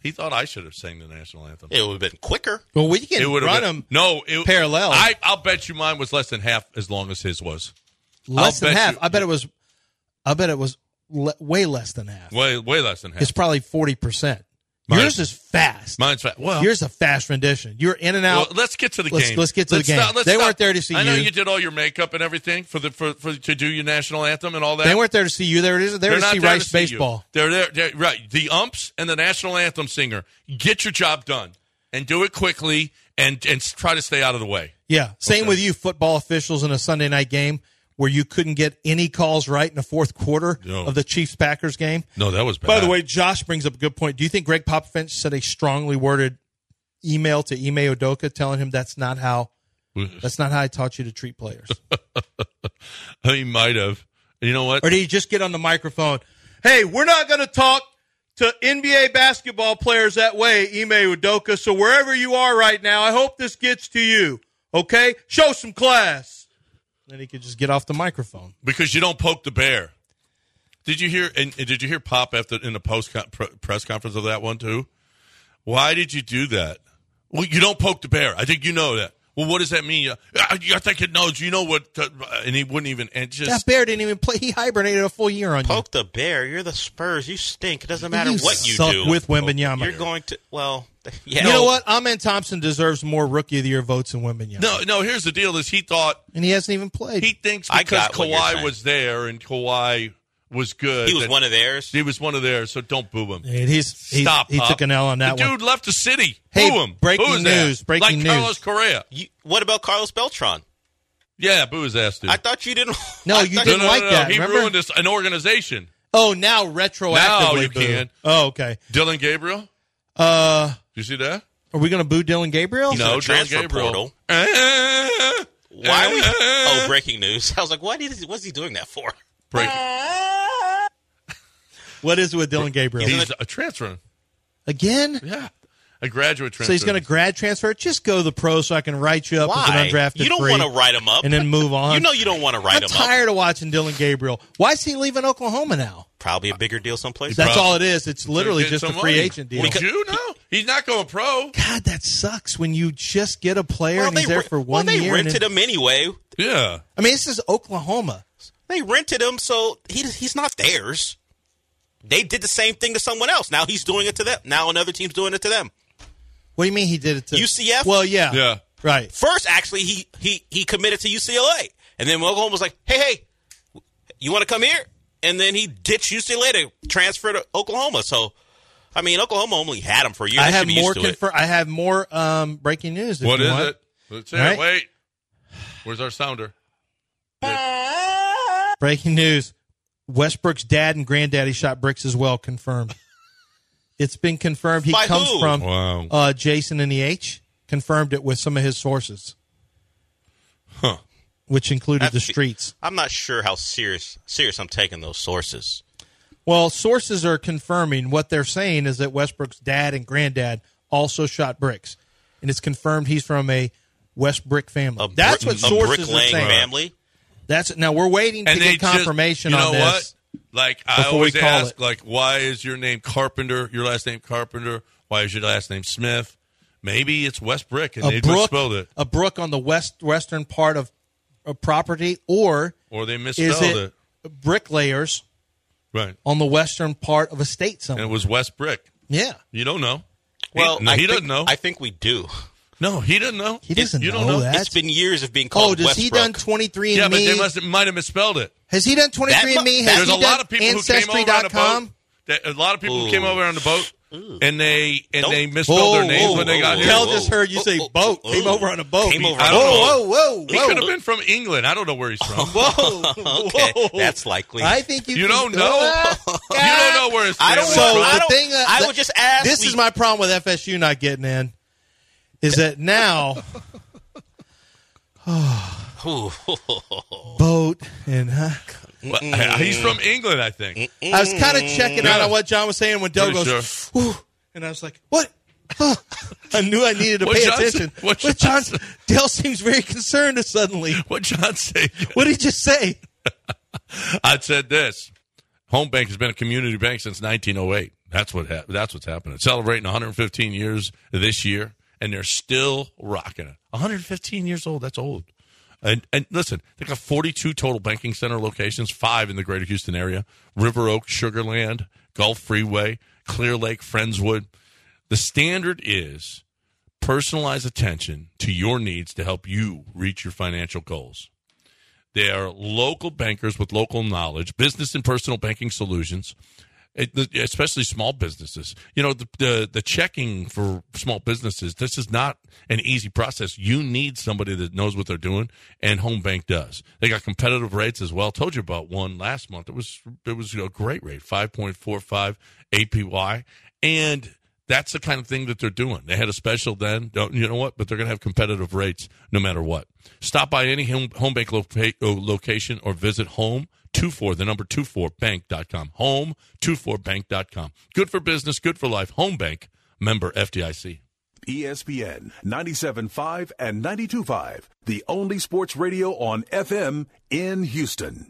he thought I should have sang the national anthem. It would have been quicker. Well, we can It would run have them been no it, parallel. I, I'll bet you mine was less than half as long as his was. less I'll than bet half. you- I bet it was. I bet it was le- way less than half. Way way less than half. It's probably forty percent. Yours is fast. Mine's fast. Well, Yours is a fast rendition. You're in and out. Well, let's get to the Let's- game. let's get to the game. let's They weren't there to see I know you. you did all your makeup and everything for the for, for to do your national anthem and all that. they weren't there to see you. They were there They're to not see there Rice to see you. baseball. They're there, they're- right. The umps and the national anthem singer. Get your job done and do it quickly and and try to stay out of the way. Yeah. Same Okay. with you, football officials in a Sunday night game where you couldn't get any calls right in the fourth quarter No. of the Chiefs Packers game. No, that was bad. By the way, Josh brings up a good point. Do you think Gregg Popovich sent a strongly worded email to Ime Udoka telling him that's not how [LAUGHS] that's not how I taught you to treat players? [LAUGHS] he might have. You know what? or did he just get on the microphone? Hey, we're not going to talk to NBA basketball players that way, Ime Udoka. So wherever you are right now, I hope this gets to you. Okay, show some class. Then he could just get off the microphone. because you don't poke the bear. Did you hear? And, and did you hear Pop after in the post con- pr- press conference of that one too? Why did you do that? Well, you don't poke the bear. I think you know that. Well, what does that mean? I, I think it knows. You know what? uh, and he wouldn't even. And just that bear didn't even play. He hibernated a full year on you. Poke the bear. You're the Spurs. You stink. It doesn't matter You what you do. with Wembanyama. You're going to. Well, [LAUGHS] yeah. You know what? Amen Thompson deserves more Rookie of the Year votes than Wembanyama. no, no. Here's the deal: is he thought and he hasn't even played. he thinks because got Kawhi was there and Kawhi was good. He was one of theirs. He was one of theirs. So don't boo him. And he's, he's Stop. He Pop. took an L on that the one. dude left the city. Hey, boo him. breaking Boo his ass. news, breaking like news. Carlos Correa. You, what about Carlos Beltran? Yeah, boo his ass, dude. I thought you didn't. [LAUGHS] No, you didn't no, no, like no, that. He remember? ruined this, an organization. Oh, now retroactively. Now you boo. can. Oh, okay. Dillon Gabriel. Uh, Do you see that? are we going to boo Dillon Gabriel? No, the transfer Dillon Gabriel. portal. Eh, Why? Are we, eh, oh, breaking news. [LAUGHS] I was like, what is, what's he doing that for? break. What is it with Dillon Gabriel? He's a transfer. Again? Yeah, a graduate transfer. So he's going to grad transfer. Just go to the pro so I can write you up Why? as an undrafted You don't want to write him up. and then move on. You know you don't want to write I'm him up. I'm tired of watching Dillon Gabriel. Why is he leaving Oklahoma now? Probably a bigger deal someplace. That's Probably- all it is. It's literally just a free money. agent deal. Would you know? He's not going pro. God, that sucks when you just get a player Well, and they, he's there re- for well, one they year. and rented then- him anyway. Yeah. I mean, this is Oklahoma. They rented him, so he he's not theirs. They did the same thing to someone else. Now he's doing it to them. Now another team's doing it to them. What do you mean he did it to UCF? Well, yeah, Yeah. right. First, actually, he he he committed to UCLA, and then Oklahoma was like, "Hey, hey, you want to come here?" And then he ditched UCLA to transfer to Oklahoma. So, I mean, Oklahoma only had him for a year. I have more used to it. I have more um, breaking news. If What you is want. it? Let's hear right. Wait. Where's our sounder? [SIGHS] Breaking news: Westbrook's dad and granddaddy shot bricks as well. Confirmed. It's been confirmed. He By comes who? from Wow. uh, Jason in the H. Confirmed it with some of his sources, Huh. which included the That's- streets. I'm not sure how serious serious I'm taking those sources. Well, sources are confirming what they're saying is that Westbrook's dad and granddad also shot bricks, and it's confirmed he's from a West Brick family. A That's brick, what sources a are saying. family. That's now we're waiting to And they get confirmation just, you on this. what? Like I always ask, it. like, why is your name Carpenter? Your last name Carpenter? Why is your last name Smith? Maybe it's West Brick, and A they brook, misspelled it, a brook on the west western part of a property, or or they is misspelled it, it. bricklayers Right, on the western part of a state and it was West Brick. yeah, You don't know. Well, he, no, he think, doesn't know. I think we do. No, he doesn't know. he doesn't you know, don't know. that. It's been years of being called. oh, does he done twenty three Yeah, and but they me? must might have misspelled it. Has he done twenty three and me? Has There's he a lot of people who came over on the boat. That, a lot of people who came over on the boat, and they and Don't- they misspelled their names whoa, when they got whoa, here. Kel just heard you say Oh, boat. oh, Came oh. over on a boat. Came over on a boat. whoa, whoa, whoa, He could have been from England. I don't know where he's from. [LAUGHS] Whoa, [LAUGHS] Okay, that's likely. I think you. You don't know. [LAUGHS] you don't know where his I don't So I the don't- thing, uh, I would just ask. This we- is my problem with FSU not getting in. Is that now Ooh. boat and huh? Well, he's from England, I think. I was kind of checking out on what John was saying when Dell Pretty goes, "Ooh," and I was like, "What?" Huh. I knew I needed to What pay John attention. what John John Dell seems very concerned suddenly. What John say? What did he just say? [LAUGHS] I said this. Home Bank has been a community bank since 1908. That's what hap- that's what's happening. Celebrating 115 years this year, and they're still rocking it. 115 years old. That's old. And and listen, they got 42 total banking center locations, five in the Greater Houston area: River Oak, Sugarland, Gulf Freeway, Clear Lake, Friendswood. The standard is personalized attention to your needs to help you reach your financial goals. They are local bankers with local knowledge, business and personal banking solutions, especially small businesses. You know, the, the the checking for small businesses. This is not an easy process. You need somebody that knows what they're doing, and Home Bank does. They got competitive rates as well. Told you about one last month. It was it was a great rate, five point four five APY, and that's the kind of thing that they're doing. They had a special then. Don't, you know what? But they're going to have competitive rates no matter what. Stop by any home, bank loca- location or visit home 24, the number 24bank.com. Home 24bank.com. Good for business, good for life. Home Bank, member FDIC. ESPN 97.5 and 92.5, the only sports radio on FM in Houston.